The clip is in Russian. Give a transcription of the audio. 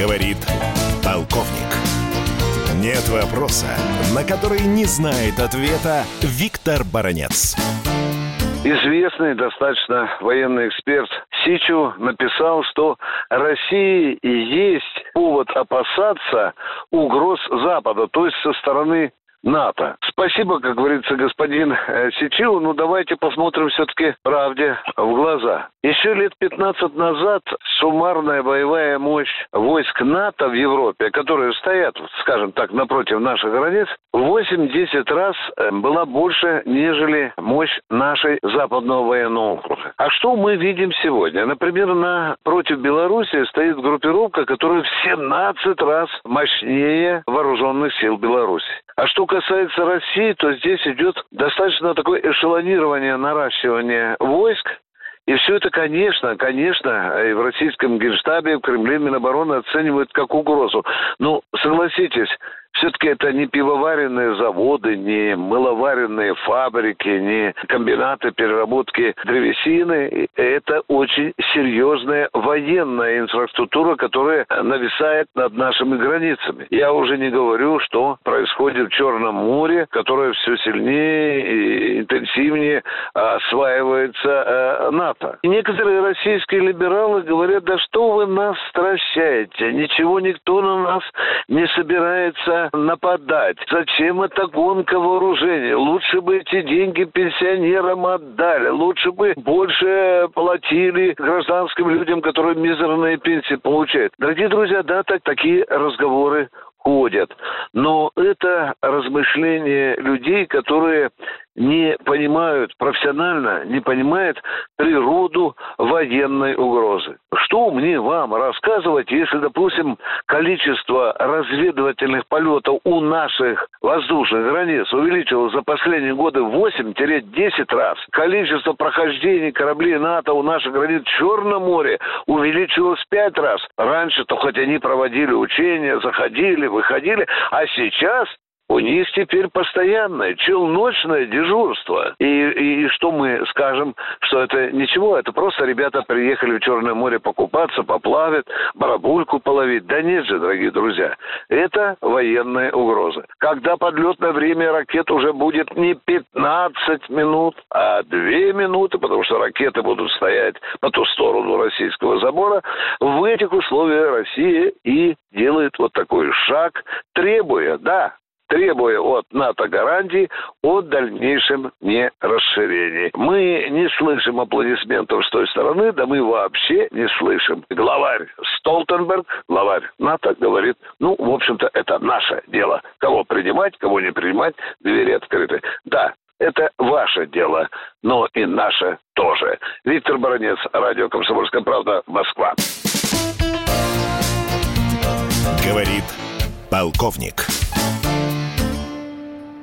Говорит полковник. Нет вопроса, на который не знает ответа Виктор Баранец. Известный достаточно военный эксперт Сичу написал, что России есть повод опасаться угроз Запада, то есть со стороны НАТО. Спасибо, как говорится, господин э, Сичилу, но давайте посмотрим все-таки правде в глаза. Еще лет 15 назад суммарная боевая мощь войск НАТО в Европе, которые стоят, скажем так, напротив наших границ, 8-10 раз э, была больше, нежели мощь нашей западного военного округа. А что мы видим сегодня? Например, на против Беларуси стоит группировка, которая в 17 раз мощнее вооруженных сил Беларуси. А что касается России, то здесь идет достаточно такое эшелонирование, наращивание войск, и все это, конечно, конечно, и в российском генштабе, в Кремле Минобороны оценивают как угрозу. Но согласитесь, все-таки это не пивоваренные заводы, не мыловаренные фабрики, не комбинаты переработки древесины. Это очень серьезная военная инфраструктура, которая нависает над нашими границами. Я уже не говорю, что происходит в Черном море, которое все сильнее и интенсивнее осваивается э, НАТО. И некоторые российские либералы говорят, да что вы нас стращаете, ничего никто на нас не собирается нападать? Зачем эта гонка вооружений? Лучше бы эти деньги пенсионерам отдали. Лучше бы больше платили гражданским людям, которые мизерные пенсии получают. Дорогие друзья, да, так, такие разговоры ходят. Но это размышления людей, которые не понимают профессионально, не понимают природу военной угрозы. Что мне вам рассказывать, если, допустим, количество разведывательных полетов у наших воздушных границ увеличилось за последние годы 8-10 раз. Количество прохождений кораблей НАТО у наших границ в Черном море увеличилось 5 раз. Раньше-то хоть они проводили учения, заходили, выходили, а сейчас у них теперь постоянное челночное дежурство. И, и, и что мы скажем, что это ничего, это просто ребята приехали в Черное море покупаться, поплавать, барабульку половить. Да нет же, дорогие друзья, это военная угроза. Когда подлетное время ракет уже будет не 15 минут, а 2 минуты, потому что ракеты будут стоять по ту сторону российского забора, в этих условиях Россия и делает вот такой шаг, требуя, да, требуя от НАТО гарантий о дальнейшем не расширении. Мы не слышим аплодисментов с той стороны, да мы вообще не слышим. Главарь Столтенберг, главарь НАТО, говорит, ну, в общем-то, это наше дело. Кого принимать, кого не принимать, двери открыты. Да, это ваше дело, но и наше тоже. Виктор Баранец, радио «Комсомольская правда», Москва. Говорит полковник.